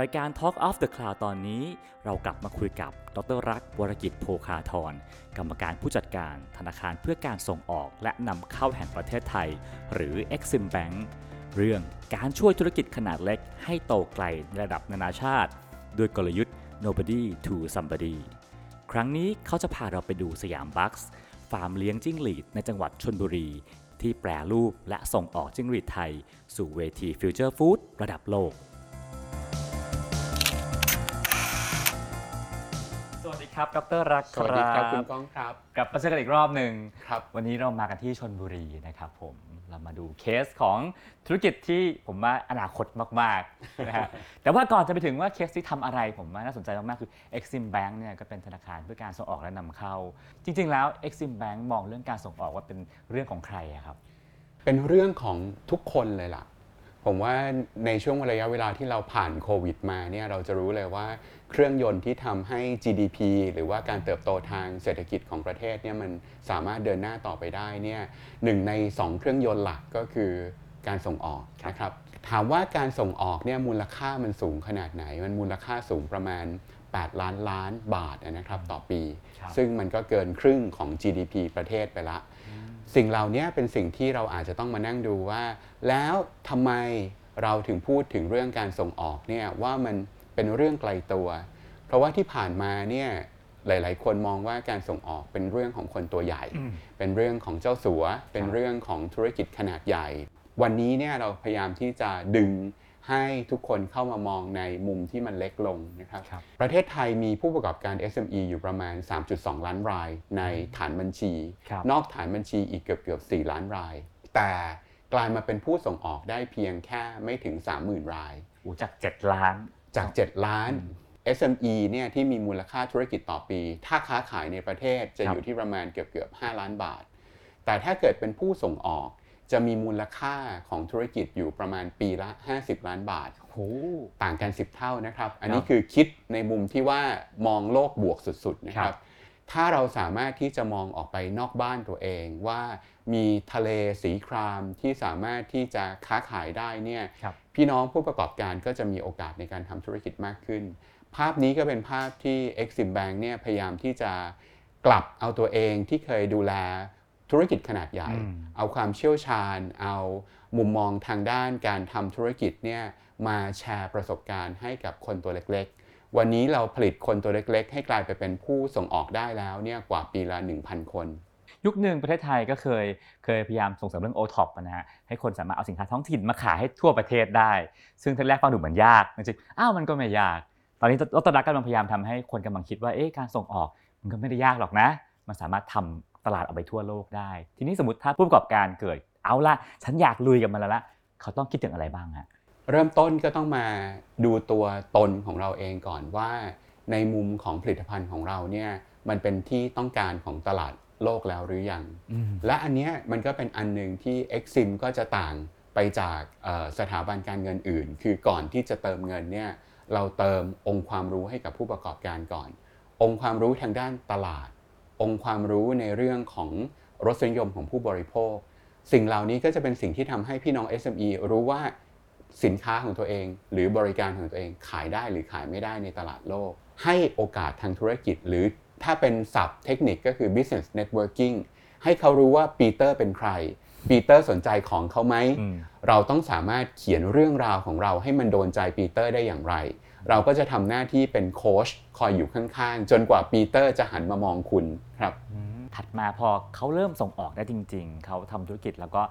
รายการ Talk of the Cloud ตอนนี้ เรากลับมาคุยกับดรรักวรกิจโภคาธรกรรมการผู้จัดการธนาคารเพื่อการส่งออกและนำเข้าแห่งประเทศไทย หรือ Exim Bank เรื่องการช่วยธุรกิจขนาดเล็กให้โตไกลระดับนานาชาติ ด้วยกลยุทธ์ nobody to somebody ครั้งนี้เขาจะพาเราไปดู Siam Bugs Farm เลี้ยงจิ้งหรีดในจังหวัดชลบุรี ที่แปรรูปและส่งออกจิ้งหรีดไทย สู่เวที future food ระดับโลก ครับ ดรรักษ์สวัสดีครับคุณก้องครับ กลับมาเจอกันอีกรอบหนึ่งครับ วันนี้เรามากันที่ชลบุรีนะครับผม เรามาดูเคสของธุรกิจที่ผมว่าอนาคตมากๆนะฮะ แต่ว่าก่อนจะไปถึงว่าเคสที่ทำอะไรผมว่าน่าสนใจมากๆ คือ Exim Bank เนี่ยก็เป็นธนาคารเพื่อการส่งออกและนำเข้า จริง ๆ แล้ว Exim Bank มองเรื่องการส่งออกว่าเป็นเรื่องของใครอะครับ เป็นเรื่องของทุกคนเลยล่ะ ผมว่าในช่วงระยะเวลาที่เราผ่านโควิดมาเนี่ยเราจะรู้เลยว่าเครื่องยนต์ที่ทำให้ GDP หรือว่าการเติบโตทางเศรษฐกิจของประเทศเนี่ยมันสามารถเดินหน้าต่อไปได้เนี่ยหนึ่งใน 2 เครื่องยนต์หลักก็คือการส่งออกนะครับถามว่าการส่งออกเนี่ยมูลค่ามันสูงขนาดไหน มันมูลค่าสูงประมาณ 8 ล้านล้านบาทนะครับต่อปีครับซึ่งมันก็เกินครึ่งของ GDP ประเทศไปละ สิ่งเหล่านี้เป็นสิ่งที่เราอาจจะต้องมานั่งดูว่า แล้วทำไมเราถึงพูดถึงเรื่องการส่งออกเนี่ยว่ามันเป็นเรื่องไกลตัว เพราะว่าที่ผ่านมาเนี่ยหลาย ๆ คนมองว่าการส่งออกเป็นเรื่องของคนตัวใหญ่ เป็นเรื่องของเจ้าสัว เป็นเรื่องของธุรกิจขนาดใหญ่ วันนี้เนี่ยเราพยายามที่จะดึง ให้ทุกคนเข้ามามองในมุมที่มันเล็กลงนะครับครับประเทศไทยมีผู้ประกอบการ SME อยู่ประมาณ 3.2 ล้านราย ในฐานบัญชีครับนอกฐานบัญชีอีกเกือบเกือบ4ล้านราย แต่กลายมาเป็นผู้ส่งออกได้เพียงแค่ไม่ถึง 30,000 รายอูจาก 7 ล้าน จาก 7 ล้าน SME เนี่ยที่มีมูลค่าธุรกิจต่อปี ถ้าค้าขายในประเทศจะครับอยู่ที่ประมาณเกือบเกือบ5ล้านบาท แต่ถ้าเกิดเป็นผู้ส่งออก จะมีมูลค่าของธุรกิจอยู่ประมาณปีละ 50 ล้านบาทโหต่างกัน 10 เท่านะครับ อันคนี้รับคือคิดในมุมที่ว่ามองโลกบวกสุดๆนะคครัรับบถ้าเราสามารถที่จะมองออกไปนอกบ้านตัวเองว่ามีทะเลสีครามที่สามารถที่จะค้าขายได้เนี่ยครับพี่น้องผู้ประกอบการก็จะมีโอกาสในการทำธุรกิจมากขึ้น ภาพนี้ก็เป็นภาพที่ Exim Bank เนี่ยพยายามที่จะกลับเอาตัวเองที่เคยดูแล ธุรกิจขนาดใหญ่อืมเอาความเชี่ยวชาญ เอามุมมองทางด้านการทำธุรกิจเนี่ยมาแชร์ประสบการณ์ให้กับคนตัวเล็กๆ วันนี้เราผลิตคนตัวเล็ก ๆ ให้กลายไปเป็นผู้ส่งออกได้แล้วเนี่ยกว่าปีละ 1,000 คน ยุคหนึ่งประเทศไทยก็เคยเคยพยายามส่งเสริมเรื่อง o t o p นะฮะให้คนสามารถเอาสินค้าท้องถิ่นมาขายให้ทั่วประเทศได้ ซึ่งทีแรกฟังดูเหมือนยากจริงๆอ้าวมันก็ไม่ยาก ตอนนี้รัตรักกำลังพยายามทำให้คนกำลังคิดว่าเอ๊ะการส่งออกมันก็ไม่ได้ยากหรอกนะ มันสามารถทำ ตลาดออกไปทั่วโลกได้ ทีนี้สมมติถ้าผู้ประกอบการเกิด เอาละฉันอยากลุยกับมันแล้วละเขาต้องคิดถึงอะไรบ้างฮะเริ่มต้นก็ต้องมาดูตัวตนของเราเองก่อนว่า ในมุมของผลิตภัณฑ์ของเราเนี่ยมันเป็นที่ต้องการของตลาดโลกแล้วหรือยัง และอันเนี้ยมันก็เป็นอันหนึ่งที่ Exim ก็จะต่างไปจากเอ่อสถาบันการเงินอื่น คือก่อนที่จะเติมเงินเนี่ยเราเติมองค์ความรู้ให้กับผู้ประกอบการก่อน องค์ความรู้ทางด้านตลาด องค์ความรู้ในเรื่องของรสนิยมของผู้บริโภค สิ่งเหล่านี้ก็จะเป็นสิ่งที่ทำให้พี่น้อง SME รู้ว่าสินค้าของตัวเอง หรือบริการของตัวเองขายได้หรือขายไม่ได้ในตลาดโลก ให้โอกาสทางธุรกิจ หรือถ้าเป็นศัพท์เทคนิคก็คือ business networking ให้เขารู้ว่าปีเตอร์เป็นใครปีเตอร์สนใจของเขาไหมอืมเราต้องสามารถเขียนเรื่องราวของเราให้มันโดนใจปีเตอร์ได้อย่างไร เราก็จะทำหน้าที่เป็นโค้ชคอยอยู่ข้างๆ จนกว่าปีเตอร์จะหันมามองคุณครับ ถัดมาพอเขาเริ่มส่งออกได้จริง ๆ เขาทำธุรกิจแล้วก็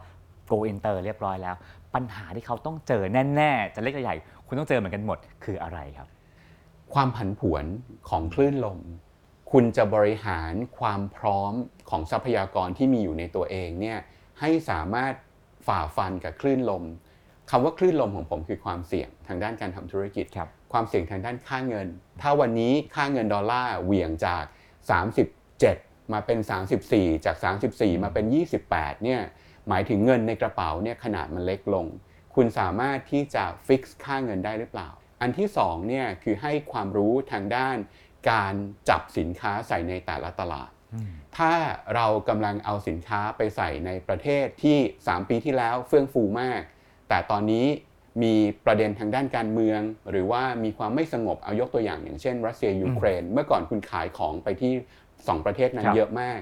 go inter เรียบร้อยแล้ว ปัญหาที่เขาต้องเจอแน่ๆ จะเล็กจะใหญ่ คุณต้องเจอเหมือนกันหมดคืออะไรครับ ความผันผวนของคลื่นลม คุณจะบริหารความพร้อมของทรัพยากรที่มีอยู่ในตัวเองเนี่ยให้สามารถฝ่าฟันกับคลื่นลมคำว่าคลื่นลมของผมคือความเสี่ยงทางด้านการทำธุรกิจครับ ความเสี่ยงทางด้านค่าเงิน ถ้าวันนี้ค่าเงินดอลลาร์เหวี่ยงจาก 37 มาเป็น 34 จาก 34 มาเป็น 28 เนี่ยหมายถึงเงินในกระเป๋าเนี่ยขนาดมันเล็กลง คุณสามารถที่จะฟิกซ์ค่าเงินได้หรือเปล่า อันที่2เนี่ยคือให้ความรู้ทางด้านการจับสินค้าใส่ในแต่ละตลาด ถ้าเรากำลังเอาสินค้าไปใส่ในประเทศที่ 3 ปีที่แล้วเฟื่องฟูมาก แต่ตอนนี้ มีประเด็นทางด้านการเมือง หรือว่ามีความไม่สงบเอายกตัวอย่างอย่างเช่น รัสเซียยูเครน เมื่อก่อนคุณขายของไปที่สองประเทศนั้คนรับเยอะมาก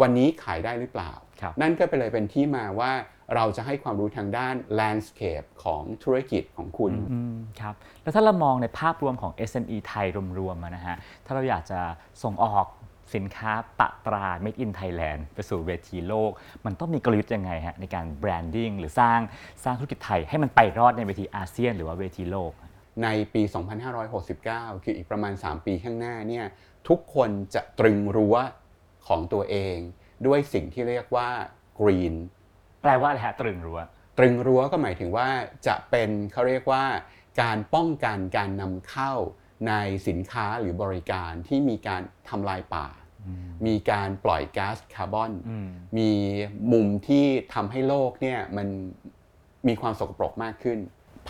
วันนี้ขายได้หรือเปล่าครับนั่นก็เป็นเลยเป็นที่มาว่าเราจะให้ความรู้ทางด้าน landscape ของธุรกิจของคุณอืมครับแล้วถ้าเรามองในภาพรวมของ SME ไทยรวมๆอะนะฮะถ้าเราอยากจะส่งออก สินค้าปะตรา Made in Thailand ไปสู่เวทีโลก มันต้องมีกลยุทธ์ยังไงฮะในการแบรนดิ้งหรือสร้างสร้างธุรกิจไทยให้มันไปรอดในเวทีอาเซียน หรือว่าเวทีโลก ในปี 2569 คืออีกประมาณ 3 ปีข้างหน้าเนี่ยทุกคนจะตรึงรั้วของตัวเอง ด้วยสิ่งที่เรียกว่า green แปลว่าอะไรฮะตรึงรั้วตรึงรั้วก็หมายถึงว่าจะเป็นเขาเรียกว่าการป้องกันการนำเข้าในสินค้าหรือบริการที่มีการทำลายป่า มีการปล่อยก๊าซคาร์บอนอืมมีมุมที่ทำให้โลกเนี่ยมันมีความสกปรกมากขึ้น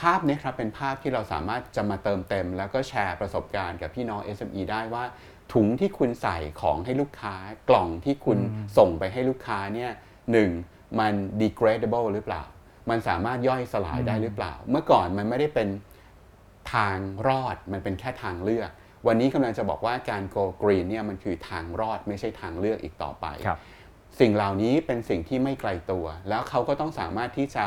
ภาพนี้ครับเป็นภาพที่เราสามารถจะมาเติมเต็ม แล้วก็แชร์ประสบการณ์กับพี่น้อง SME ได้ว่าถุงที่คุณใส่ของให้ลูกค้ากล่องที่คุณส่งไปให้ลูกค้าเนี่ยหนึ่งมัน degradable หรือเปล่า มันสามารถย่อยสลายได้หรือเปล่า เมื่อก่อนมันไม่ได้เป็นทางรอดมันเป็นแค่ทางเลือก วันนี้กำลังจะบอกว่าการ go green เนี่ยมันคือทางรอดไม่ใช่ทางเลือกอีกต่อไปครับสิ่งเหล่านี้เป็นสิ่งที่ไม่ไกลตัว แล้วเขาก็ต้องสามารถที่จะ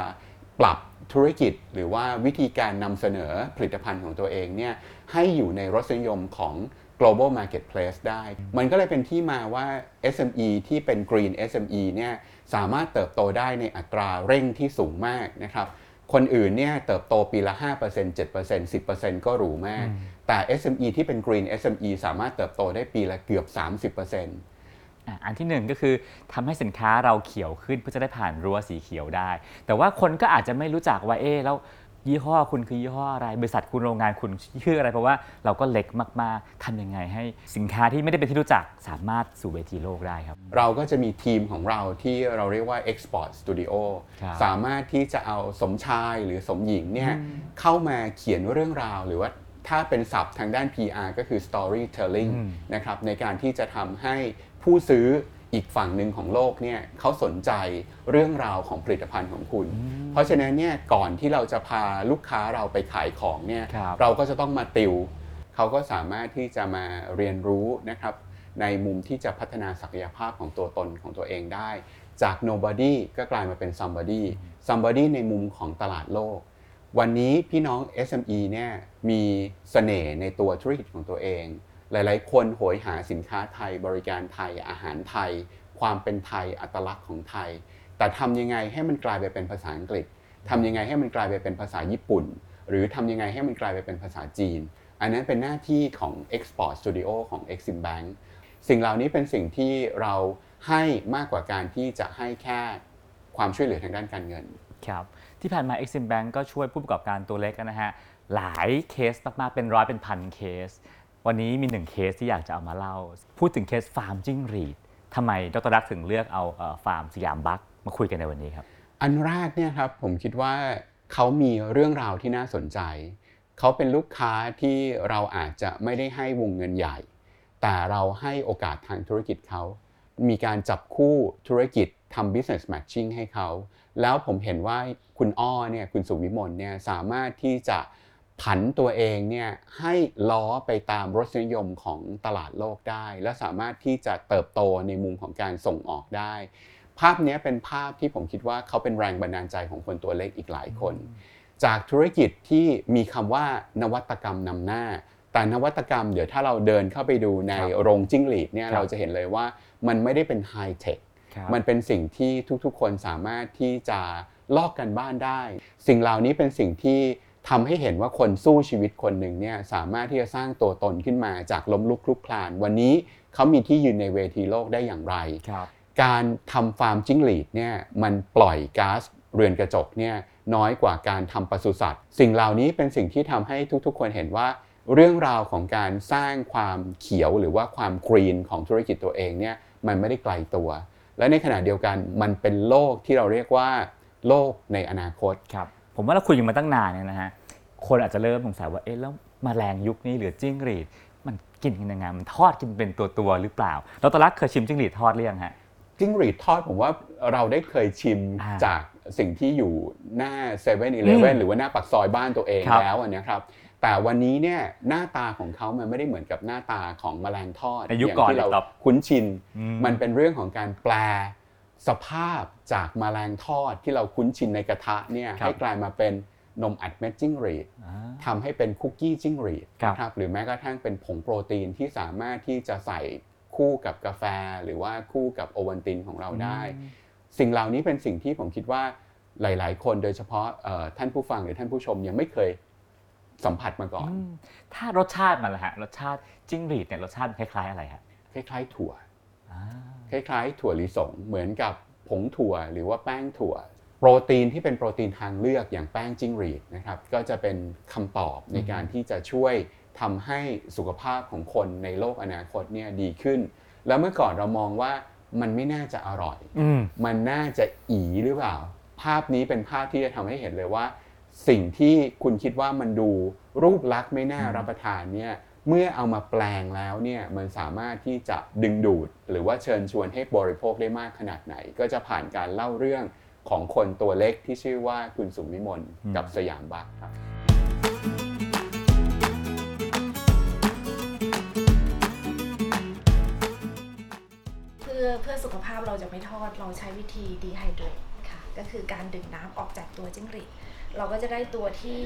ปรับธุรกิจ หรือว่าวิธีการนำเสนอผลิตภัณฑ์ของตัวเองเนี่ยให้อยู่ในรสนิยมของ global marketplace ได้ มันก็เลยเป็นที่มาว่า SME ที่เป็น green SME เนี่ยสามารถเติบโตได้ในอัตราเร่งที่สูงมากนะครับ คนอื่นเนี่ยเติบโตปีละ 5% 7% 10%ก็หรูมาก แต่ SME ที่เป็น green SME สามารถเติบโตได้ปีละเกือบ 30%อะอันที่หนึ่งก็คือทำให้สินค้าเราเขียวขึ้นเพื่อจะได้ผ่านรั้วสีเขียวได้ แต่ว่าคนก็อาจจะไม่รู้จักว่าเอ๊ะแล้ว ยี่ห้อคุณคือยี่ห้ออะไร บริษัทคุณโรงงานคุณชื่ออะไร เพราะว่าเราก็เล็กมากๆทำยังไงให้สินค้าที่ไม่ได้เป็นที่รู้จักสามารถสู่เวทีโลกได้ครับ เราก็จะมีทีมของเราที่เราเรียกว่า Export Studio ครับสามารถที่จะเอาสมชายหรือสมหญิงเนี่ยเข้ามาเขียนเรื่องราวหรือว่าถ้าเป็นศัพท์ทางด้าน PR ก็คือ storytelling อืม นะครับในการที่จะทำให้ผู้ซื้อ อีกฝั่งหนึ่งของโลกเนี่ยเขาสนใจเรื่องราวของผลิตภัณฑ์ของคุณ เพราะฉะนั้นเนี่ยก่อนที่เราจะพาลูกค้าเราไปขายของเนี่ยครับเราก็จะต้องมาติวเขาก็สามารถที่จะมาเรียนรู้นะครับในมุมที่จะพัฒนาศักยภาพของตัวตนของตัวเองได้ จาก nobody ก็กลายมาเป็น somebody somebody ในมุมของตลาดโลก วันนี้พี่น้อง SME เนี่ยมีเสน่ห์ในตัวธุรกิจของตัวเอง หลาย ๆ คนโหยหาสินค้าไทย บริการไทยอาหารไทย ความเป็นไทยอัตลักษณ์ของไทย แต่ทำยังไงให้มันกลายไปเป็นภาษาอังกฤษทำยังไงให้มันกลายไปเป็นภาษาญี่ปุ่น หรือทำยังไงให้มันกลายไปเป็นภาษาจีน อันนั้นเป็นหน้าที่ของ Export Studio ของ Exim Bank สิ่งเหล่านี้เป็นสิ่งที่เราให้มากกว่าการที่จะให้แค่ความช่วยเหลือทางด้านการเงินครับที่ผ่านมา Exim Bank ก็ช่วยผู้ประกอบการตัวเล็กนะฮะหลายเคสมากๆเป็นร้อยเป็นพันเคส วันนี้มีหนึ่งเคสที่อยากจะเอามาเล่า พูดถึงเคสฟาร์มจิ้งหรีดทำไมดรรักษ์ถึงเลือกเอาฟาร์ม Siam Bug มาคุยกันในวันนี้ครับ อันแรกเนี่ยครับผมคิดว่าเขามีเรื่องราวที่น่าสนใจ เขาเป็นลูกค้าที่เราอาจจะไม่ได้ให้วงเงินใหญ่ แต่เราให้โอกาสทางธุรกิจเขา มีการจับคู่ธุรกิจทำ business matching ให้เขา แล้วผมเห็นว่าคุณอ้อเนี่ยคุณสุวิมลเนี่ยสามารถที่จะ ผันตัวเองเนี่ยให้ล้อไปตามรสนิยมของตลาดโลกได้ และสามารถที่จะเติบโตในมุมของการส่งออกได้ ภาพเนี้ยเป็นภาพที่ผมคิดว่าเขาเป็นแรงบันดาลใจของคนตัวเล็กอีกหลายคน จากธุรกิจที่มีคำว่านวัตกรรมนำหน้า แต่นวัตกรรมเดี๋ยวถ้าเราเดินเข้าไปดูในครับโรงจิ้งหรีดเนี่ยครับเราจะเห็นเลยว่ามันไม่ได้เป็นไฮเทคมันเป็นสิ่งที่ทุกๆ คนสามารถที่จะลอกกันบ้านได้ สิ่งเหล่านี้เป็นสิ่งที่ ทำให้เห็นว่าคนสู้ชีวิตคนหนึ่งเนี่ยสามารถที่จะสร้างตัวตนขึ้นมาจากล้มลุกคลุกคลาน วันนี้เขามีที่ยืนในเวทีโลกได้อย่างไรครับการทำฟาร์มจิ้งหรีดเนี่ยมันปล่อยก๊าซเรือนกระจกเนี่ยน้อยกว่าการทำปศุสัตว์ สิ่งเหล่านี้เป็นสิ่งที่ทำให้ทุกๆ คนเห็นว่า เรื่องราวของการสร้างความเขียวหรือว่าความกรีนของธุรกิจตัวเองเนี่ยมันไม่ได้ไกลตัว และในขณะเดียวกันมันเป็นโลกที่เราเรียกว่า โลกในอนาคตครับ ผมว่าเราคุยกันมาตั้งนานเนี่ยนะฮะคนอาจจะเริ่มสงสัยว่าเอ๊ะแล้วมแมลงยุคนี้หรือจิ้งหรีด มันกินกันยังไงมันทอดกินเป็นตัวตัวๆหรือเปล่าดรลักษณ์เคยชิมจิ้งหรีดทอดหรือยังฮะจิ้งหรีดทอดผมว่าเราได้เคยชิมอ่าจากสิ่งที่อยู่หน้า7 e เ e ่ e อือมหรือว่าหน้าปากซอยบ้านตัวเองครับแล้วอันเนี้ยครับแต่วันนี้เนี่ยหน้าตาของเขามันไม่ได้เหมือนกับหน้าตาของแมลงทอดในยุคอย่างก่อนที่เราเลยครับคุ้นชินอืมันเป็นเรื่องของการแปล สภาพจากแมลงทอดที่เราคุ้นชินในกระทะเนี่ยครับให้กลายมาเป็นนมอัดเม็ดจิ้งหรีดอ่าทำให้เป็นคุกกี้จิ้งหรีดครับนะครับหรือแม้กระทั่งเป็นผงโปรตีนที่สามารถที่จะใส่คู่กับกาแฟ หรือว่าคู่กับโอวัลตินของเราได้ สิ่งเหล่านี้เป็นสิ่งที่ผมคิดว่าหลาย ๆ คนโดยเฉพาะเอ่อท่านผู้ฟังหรือท่านผู้ชมยังไม่เคยสัมผัสมาก่อนอืมถ้ารสชาติมันล่ะฮะรสชาติจิ้งหรีดเนี่ยรสชาติคล้าย ๆ อะไรฮะคล้าย ๆ ถั่วอ่า คล้ายๆ ถั่วลิสงเหมือนกับผงถั่วหรือว่าแป้งถั่ว โปรตีนที่เป็นโปรตีนทางเลือกอย่างแป้งจิ้งหรีดนะครับก็จะเป็นคำตอบในการที่จะช่วยทำให้สุขภาพของคนในโลกอนาคตเนี่ยดีขึ้น แล้วเมื่อก่อนเรามองว่ามันไม่น่าจะอร่อยอืมมันน่าจะอีหรือเปล่า ภาพนี้เป็นภาพที่จะทำให้เห็นเลยว่า สิ่งที่คุณคิดว่ามันดูรูปลักษณ์ไม่น่าอืมรับประทานเนี่ย เมื่อเอามาแปลงแล้วเนี่ยมันสามารถที่จะดึงดูด หรือว่าเชิญชวนให้บริโภคได้มากขนาดไหน ก็จะผ่านการเล่าเรื่องของคนตัวเล็กที่ชื่อว่าคุณสุมิมนกับสยามบัคครับเพื่อเพื่อสุขภาพเราจะไม่ทอดเราใช้วิธีดีไฮเดรตค่ะ ก็คือการดึงน้ำออกจากตัวจิ้งหรีด เราก็จะได้ตัวที่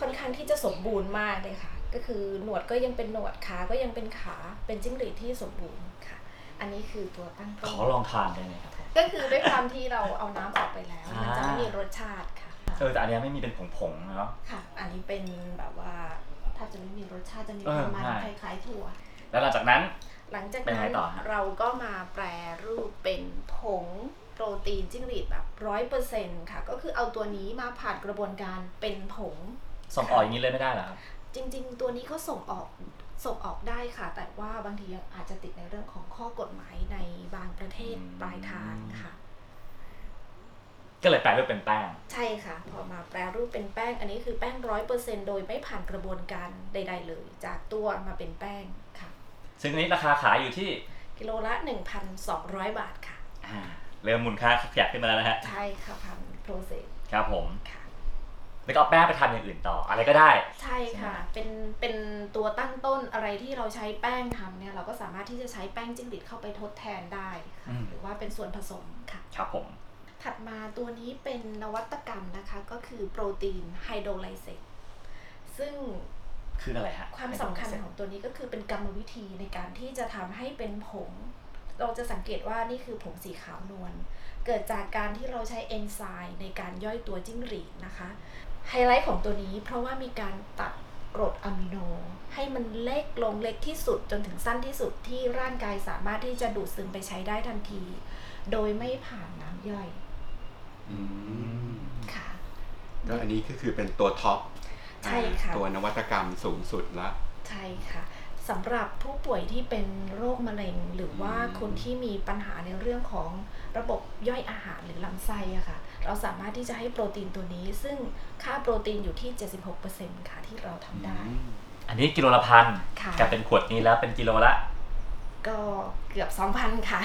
ค่อนข้างที่จะสมบูรณ์มากเลยค่ะ ก็คือหนวดก็ยังเป็นหนวดขาก็ยังเป็นขาเป็นจิ้งหรีดที่สมบูรณ์ค่ะ อันนี้คือตัวตั้งขต้นอลองทานได้ไหมครับ ก็คือด้วยความที่เราเอาน้ำออกไปแล้ว มันจะไม่มีรสชาติค่ะ เออแต่อันเนี้ยไม่มีเป็นผงๆเนาะ ค่ะ อันนี้เป็นแบบว่าถ้าจะไม่มีรสชาติจะมีเอคอวามมันใช่ คล้ายๆถั่ว แล้วหลังจากนั้น หลังจากเป็นนั้ไงนต่อฮะ เราก็มาแปรรูปเป็นผง โปรตีนจิ้งหรีดแบบร้อยเปอร์เซ็นค่ะ ก็คือเอาตัวนี้มาผ่านกระบวนการเป็นผง ส่งออกอย่างนี้เลยไม่ได้เหรอครับ จริง ๆ ตัวนี้เขาส่งออกส่งออกได้ค่ะ แต่ว่าบางทีอาจจะติดในเรื่องของข้อกฎหมายในบางประเทศอืมปลายทางค่ะ ก็เลยแปลรูปเป็นแป้ง ใช่ค่ะ พอมาแปรรูปเป็นแป้ง อันนี้คือแป้งร้อยเปอร์เซ็นโดยไม่ผ่านกระบวนการใด ๆ เลย จากตัวมาเป็นแป้งค่ะ ซึ่งอันนี้ราคาขายอยู่ที่กิโลละ 1,200 บาทค่ะ อ่า เริ่มมูลค่าขยับขึ้นมาแล้วนะฮะใช่ค่ะพันโปรเซสครับผมค่ะ แล้วก็เอาแป้งไปทำอย่างอื่นต่อ อะไรก็ได้ ใช่ค่ะ เป็นเป็นตัวตั้งต้นอะไรที่เราใช้แป้งทำเนี่ย เราก็สามารถที่จะใช้แป้งจิ้งหรีดเข้าไปทดแทนได้อืค่ะมหรือว่าเป็นส่วนผสมค่ะ ครับผม ถัดมาตัวนี้เป็นนวัตกรรมนะคะก็คือโปรตีนไฮโดรไลเซตซึ่ง คืออะไรฮะความสำคัญของตัวนี้ก็คือเป็นกรรมวิธีในการที่จะทำให้เป็นผง เราจะสังเกตว่านี่คือผงสีขาวนวล เกิดจากการที่เราใช้เอนไซม์ในการย่อยตัวจิ้งหรีดนะคะ ไฮไลท์ของตัวนี้เพราะว่ามีการตัดกรดอะมิโน ให้มันเล็กลงเล็กที่สุดจนถึงสั้นที่สุดที่ร่างกายสามารถที่จะดูดซึมไปใช้ได้ทันที โดยไม่ผ่านน้ำย่อยอืมค่ะก็อันนี้ก็คือเป็นตัวท็อปใช่ค่ะตัวนวัตกรรมสูงสุดละใช่ค่ะ สำหรับผู้ป่วยที่เป็นโรคมะเร็ง หรือว่าอืมคนที่มีปัญหาในเรื่องของระบบย่อยอาหารหรือลำไส้อะค่ะ เราสามารถที่จะให้โปรตีนตัวนี้ ซึ่งค่าโปรตีนอยู่ที่ 76%ค่ะที่เราทำได้ อันนี้กิโลละพันค่ะกับเป็นขวดนี้แล้วเป็นกิโลละ ก็เกือบ 2,000 ค่ะ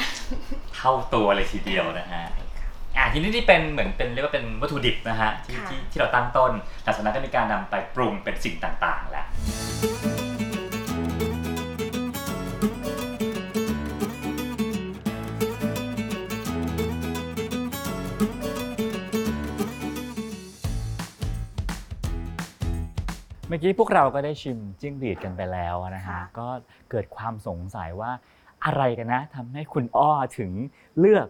เท่าตัวเลยทีเดียวนะฮะใช่ค่ะอ่าทีนี้ที่เป็นเหมือนเป็นเรียกว่าเป็นวัตถุดิบนะฮะที่ค่ะที่ที่เราตั้งต้นหลังจากนั้นก็มีการนำไปปรุงเป็นสิ่งต่างๆแล้ว เมื่อกี้พวกเราก็ได้ชิมจิ้งหรีดกันไปแล้วนะฮะค่ะ ก็เกิดความสงสัยว่าอะไรกันนะทำให้คุณอ้อถึงเลือก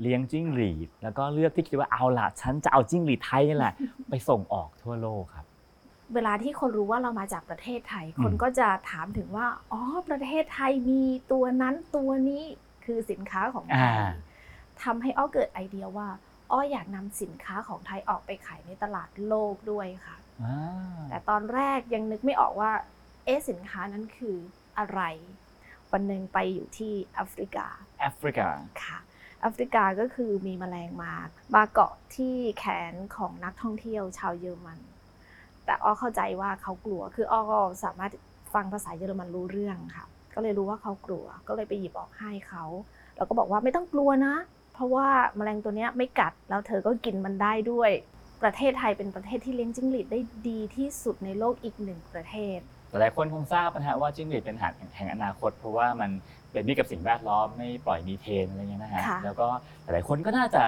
เลี้ยงจิ้งหรีด แล้วก็เลือกที่คิดว่าเอาล่ะ ฉันจะเอาจิ้งหรีดไทยนี่แหละ ไปส่งออกทั่วโลกครับ เวลาที่คนรู้ว่าเรามาจากประเทศไทย อืม คนก็จะถามถึงว่า อ๋อ ประเทศไทยมีตัวนั้นตัวนี้คือสินค้าของไทยทำให้อ้อเกิดไอเดียว่า อ้ออยากนำสินค้าของไทยออกไปขายในตลาดโลกด้วยค่ะอ่า แต่ตอนแรกยังนึกไม่ออกว่า เอ๊ะสินค้านั้นคืออะไร วันหนึ่งไปอยู่ที่แอฟริกาแอฟริกาค่ะแอฟริกาก็คือมีแมลงมามาเกาะที่แขนของนักท่องเที่ยวชาวเยอรมัน แต่อ้อเข้าใจว่าเขากลัวคืออ้อก็สามารถฟังภาษาเยอรมันรู้เรื่องค่ะ ก็เลยรู้ว่าเขากลัว ก็เลยไปหยิบออกให้เขาแล้วก็บอกว่าไม่ต้องกลัวนะ เพเพราะว่าแมลงตัวเนี้ยไม่กัดแล้วเธอก็กินมันได้ด้วย ประเทศไทยเป็นประเทศที่เลี้ยงจิ้งหรีดได้ดีที่สุดในโลกอีกหนึ่งประเทศ หลายคนคงทราบนะฮะว่าจิ้งหรีดเป็นอาหารแห่งอนาคต เพราะว่ามันเป็นมิตรกับสิ่งแวดล้อมไม่ปล่อยมีเทนอะไรเงี้ยนะฮะค่ะแล้วก็หลายคนก็น่าจะ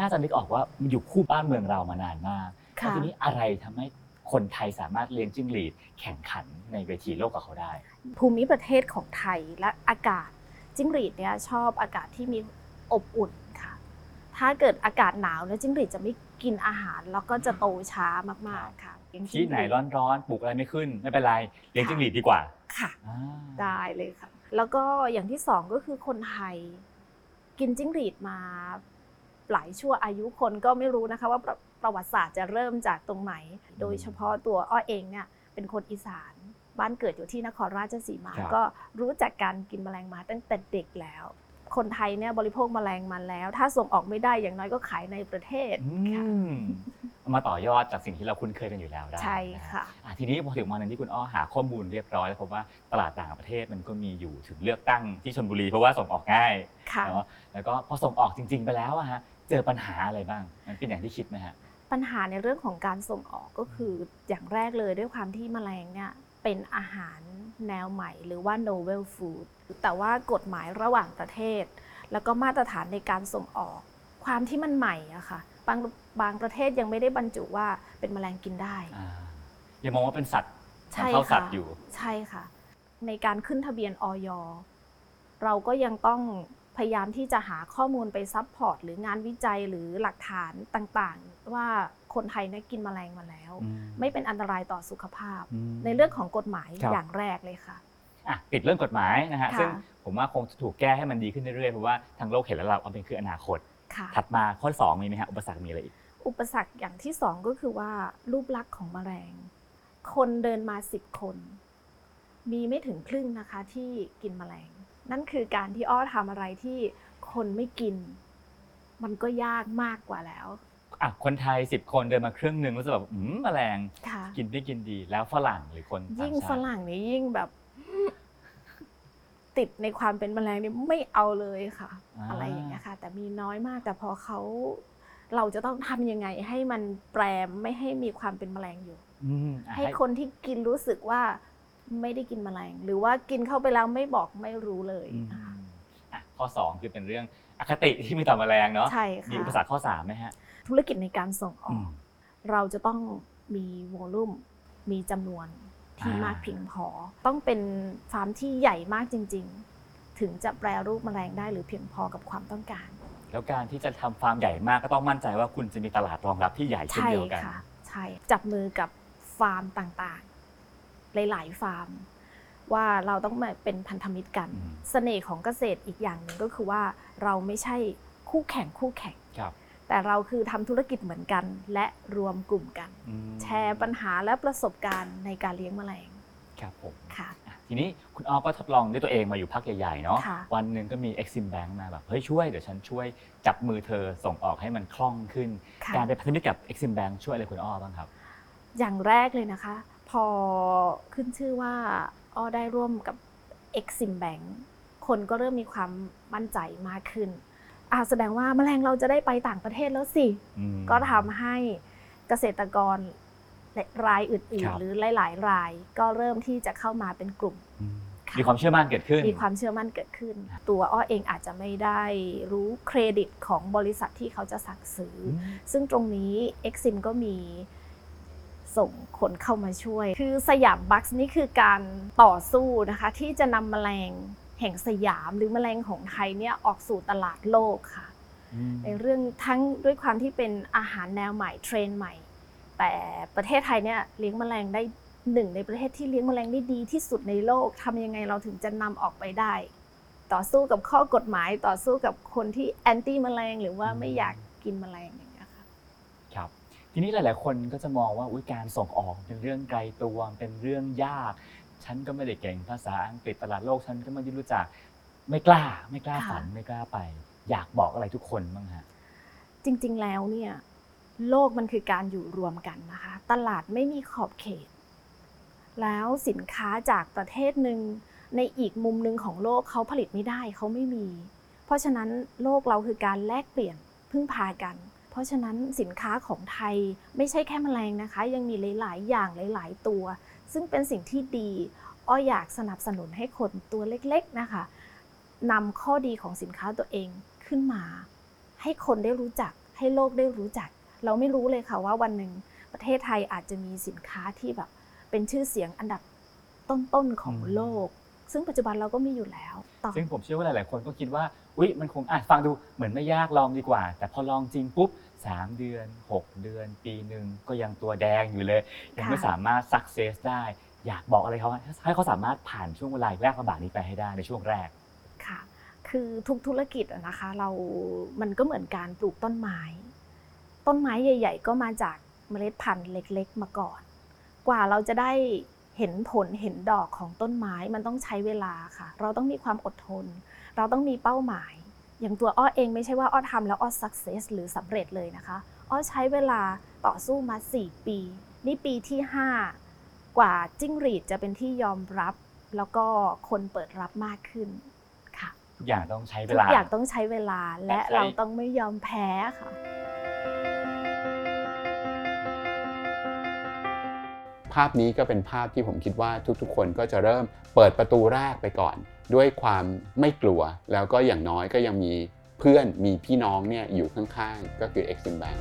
น่าจะนึกออกว่ามันอยู่คู่บ้านเมืองเรามานานมากแล้วค่ะทีนี้อะไรทำให้คนไทยสามารถเลี้ยงจิ้งหรีดแข่งขันในเวทีโลกกับเขาได้ ภูมิประเทศของไทยและอากาศจิ้งหรีดเนี่ยชอบอากาศที่มีอบอุ่นค่ะ ถ้าเกิดอากาศหนาวเนี่ยจิ้งหรีดจะไม่ กินอาหารแล้วก็จะโตช้ามากๆค่ะเลี้ยงจิ้ที่งไหนรีดร้อนๆปลูกอะไรไม่ขึ้นไม่เป็นไรเลี้ยงจิ้งหรีดดีกว่าค่ะ อ่าได้เลยค่ะ แล้วก็อย่างที่สองก็คือคนไทย กินจิ้งหรีดมาหลายชั่วอายุคนก็ไม่รู้นะคะ ว่าประประวัติศาสตร์จะเริ่มจากตรงไหน โดยเฉพาะตัวอ้อเองเนี่ยเป็นคนอีสานบ้านเกิดอยู่ที่นครราชสีมา ก็รู้จักการกินแมลงมาตั้งแต่เด็กแล้ว คนไทยเนี่ยบริโภคแมลงมาแล้ว ถ้าส่งออกไม่ได้อย่างน้อยก็ขายในประเทศอืค่ะมเอามาต่อยอดจากสิ่งที่เราคุ้นเคยกันอยู่แล้วได้ใช่นฮค่ะอะทีนี้พอถึงวันหนึงที่คุณอ้อหาข้อมูลเรียบร้อยแล้วพบว่าตลาดต่างประเทศมันก็มีอยู่ถึงเลือกตั้งที่ชลบุรีเพราะว่าส่งออกง่ายค่ะ เนาะแล้วก็พอส่งออกจริง ๆ ไปแล้วอะฮะเจอปัญหาอะไรบ้าง มันเป็นอย่างที่คิดไหมฮะ ปัญหาในเรื่องของการส่งออกก็คืออย่างแรกเลยด้วยความที่แมลงเนี่ยเป็นอาหาร แนวใหม่ หรือว่า novel food แต่ว่ากฎหมายระหว่างประเทศ แล้วก็มาตรฐานในการส่งออก ความที่มันใหม่อะค่ะบางบางประเทศยังไม่ได้บรรจุว่าเป็นแมลงกินได้อ่ายังมองว่าเป็นสัตว์ใช่นำเข้าสัตว์อยู่ ค่ะ ใช่ค่ะ ในการขึ้นทะเบียนอยเราก็ยังต้องพยายามที่จะหาข้อมูลไป support หรืองานวิจัยหรือหลักฐานต่างๆ ว่า คนไทยเนี่ยกินแมลงมาแล้วอืมไม่เป็นอันตรายต่อสุขภาพอืมในเรื่องของกฎหมายครับอย่างแรกเลยค่ะอะปิดเรื่องกฎหมายนะฮะค่ะซึ่งผมว่าคงจะถูกแก้ให้มันดีขึ้นเรื่อยๆเพราะว่าทางโลกเห็นแล้วเราว่าเป็นคืออนาคตค่ะถัดมาข้อที่สองมีไหมฮะอุปสรรคมีอะไรอีกอุปสรรคอย่างที่สองก็คือว่ารูปลักษณ์ของแมลง คนเดินมาสิบคน มีไม่ถึงครึ่งนะคะที่กินแมลง นั่นคือการที่อ้อทำอะไรที่คนไม่กิน มันก็ยากมากกว่าแล้ว อะคนไทยสิบคนเดินมาครึ่งหนึ่งรู้สึกแบบอืมแมลงค่ะ กินได้กินดี แล้วฝรั่งหรือคนต่ายิ่งชาติฝรั่งนี่ยิ่งแบบ ติดในความเป็นแมลงนี่ไม่เอาเลยค่ะอะไรอย่างเงี้ยค่ะ แต่มีน้อยมากแต่พอเขาเราจะต้องทำยังไงให้มันแปรไม่ให้มีความเป็นแมลงอยู่ อืมอะให้คนที่กินรู้สึกว่าไม่ได้กินแมลง หรือว่ากินเข้าไปแล้วไม่บอกไม่รู้เลยอืมนะคะ อะข้อสองคือเป็นเรื่อง อคติที่มีต่อแมลงเนาะใช่มีค่ะอุปสรรคข้อสามไหมฮะ ธุรกิจในการส่งออือกมเราจะต้องมีวอลลุ่มมีจำนวนที่อ่ามมากเพียงพอ ต้องเป็นฟาร์มที่ใหญ่มากจริง ๆ ถึงจะแปรรูปแมลงได้หรือเพียงพอกับความต้องการ แล้วการที่จะทำฟาร์มใหญ่มากก็ต้องมั่นใจว่าคุณจะมีตลาดรองรับที่ใหญ่เช่นใช่เดียวกันค่ะใช่จับมือกับฟาร์มต่างๆ หลายๆฟาร์ม ว่าเราต้องมาเป็นพันธมิตรกันอืมเสน่ห์ของเกษตรอีกอย่างหนึ่งก็คือว่าเราไม่ใช่คู่แข่งคู่แข่งครับแต่เราคือทำธุรกิจเหมือนกัน และรวมกลุ่มกันอืมแชร์ปัญหาและประสบการณ์ในการเลี้ยงแมลงครับผมค่ะอะทีนี้คุณอ้อก็ทดลองด้วยตัวเองมาอยู่พักใหญ่ๆเนาะค่ะวันหนึ่งก็มี Exim Bank มาแบบเฮ้ยช่วยเดี๋ยวฉันช่วยจับมือเธอส่งออกให้มันคล่องขึ้นค่ะการเป็นพันธมิตรกับ Exim Bank ช่วยอะไรคุณอ้อบ้างครับ อย่างแรกเลยนะคะ พอขึ้นชื่อว่า อ้อได้ร่วมกับ Exim Bank คนก็เริ่มมีความมั่นใจมากขึ้นอ่าแสดงว่าแมลงเราจะได้ไปต่างประเทศแล้วสิอืมก็ทำให้เกษตรกรรายอื่นครัๆบหรือหลาย ๆ ราย ก็เริ่มที่จะเข้ามาเป็นกลุ่มอืมค่ะมีความเชื่อมั่นเกิดขึ้น มีความเชื่อมั่นเกิดขึ้น ตัวอ้อเองอาจจะไม่ได้รู้เครดิตของบริษัทที่เขาจะสั่งซื้อออืมซึ่งตรงนี้ Exim ก็มี ส่งคนเข้ามาช่วย คือสยามบัคส์นี่คือการต่อสู้นะคะที่จะนำแมลงแห่งสยามหรือแมลงของไทยเนี่ยออกสู่ตลาดโลกค่ะอืมในเรื่องทั้งด้วยความที่เป็นอาหารแนวใหม่เทรนด์ใหม่ แต่ประเทศไทยเนี่ยเลี้ยงแมลงได้หนึ่งในประเทศที่เลี้ยงแมลงได้ดีที่สุดในโลกทำยังไงเราถึงจะนำออกไปได้ ต่อสู้กับข้อกฎหมายต่อสู้กับคนที่แอนตี้แมลงหรือว่าไม่อยากกินแมลงอย่างเงี้ยค่ะ ครับ ทีนี้หลาย ๆ คนก็จะมองว่าอุ๊ยการส่งออกเป็นเรื่องไกลตัวเป็นเรื่องยาก ฉันก็ไม่ได้เก่งภาษาอังกฤษตลาดโลกฉันก็ไม่ได้รู้จักไม่กล้า ไม่กล้าค่ะฝันไม่กล้าไป อยากบอกอะไรทุกคนบ้างฮะจริง ๆ แล้วเนี่ยโลกมันคือการอยู่รวมกันนะคะ ตลาดไม่มีขอบเขต แล้วสินค้าจากประเทศหนึ่งในอีกมุมหนึ่งของโลกเขาผลิตไม่ได้เขาไม่มี เพราะฉะนั้นโลกเราคือการแลกเปลี่ยนพึ่งพากันเพ ราะฉะนั้นสินค้าของไทยไม่ใช่แค่แมลงนะคะ ยังมีหลาย ๆ อย่างหลาย ๆ ตัว ซึ่งเป็นสิ่งที่ดีอ้ออยากสนับสนุนให้คนตัวเล็ก ๆ นะคะนำข้อดีของสินค้าตัวเองขึ้นมา ให้คนได้รู้จัก ให้โลกได้รู้จัก เราไม่รู้เลยค่ะว่าวันหนึ่งประเทศไทยอาจจะมีสินค้าที่แบบเป็นชื่อเสียงอันดับต้น ๆ ของโลก ซึ่งปัจจุบันเราก็มีอยู่แล้วต่อซึ่งผมเชื่อว่าหลาย ๆ คนก็คิดว่า อุ๊ย มันคงอะฟังดูเหมือนไม่ยากลองดีกว่า แต่พอลองจริงปุ๊บ 3เดือน6เดือน ปีหนึ่งก็ยังตัวแดงอยู่เลย ยังไม่ค่ะสามารถสักเซสได้ อยากบอกอะไรเขาให้เขาสามารถผ่านช่วงเวลาแรกลำบากนี้ไปให้ได้ในช่วงแรกค่ะ คือทุกธุรกิจอะนะคะ เรามันก็เหมือนการปลูกต้นไม้ ต้นไม้ใหญ่ ๆ ก็มาจากเมล็ดพันธุ์เล็ก ๆ มาก่อน กว่าเราจะได้เห็นผลเห็นดอกของต้นไม้มันต้องใช้เวลาค่ะ เราต้องมีความอดทน เราต้องมีเป้าหมาย อย่างตัวอ้อเองไม่ใช่ว่าอ้อทำแล้วอ้อ success หรือสำเร็จเลยนะคะ อ้อใช้เวลาต่อสู้มา 4 ปี นี่ปีที่ 5 กว่าจิ้งหรีดจะเป็นที่ยอมรับ แล้วก็คนเปิดรับมากขึ้นค่ะทุกอย่างต้องใช้เวทุกลาอย่างต้องใช้เวลาและและใช้เราต้องไม่ยอมแพ้ค่ะ ภาพนี้ก็เป็นภาพที่ผมคิดว่าทุกๆ คนก็จะเริ่มเปิดประตูแรกไปก่อน ด้วยความไม่กลัว แล้วก็อย่างน้อยก็ยังมีเพื่อนมีพี่น้องเนี่ยอยู่ข้างๆ ก็คือ Exim Bank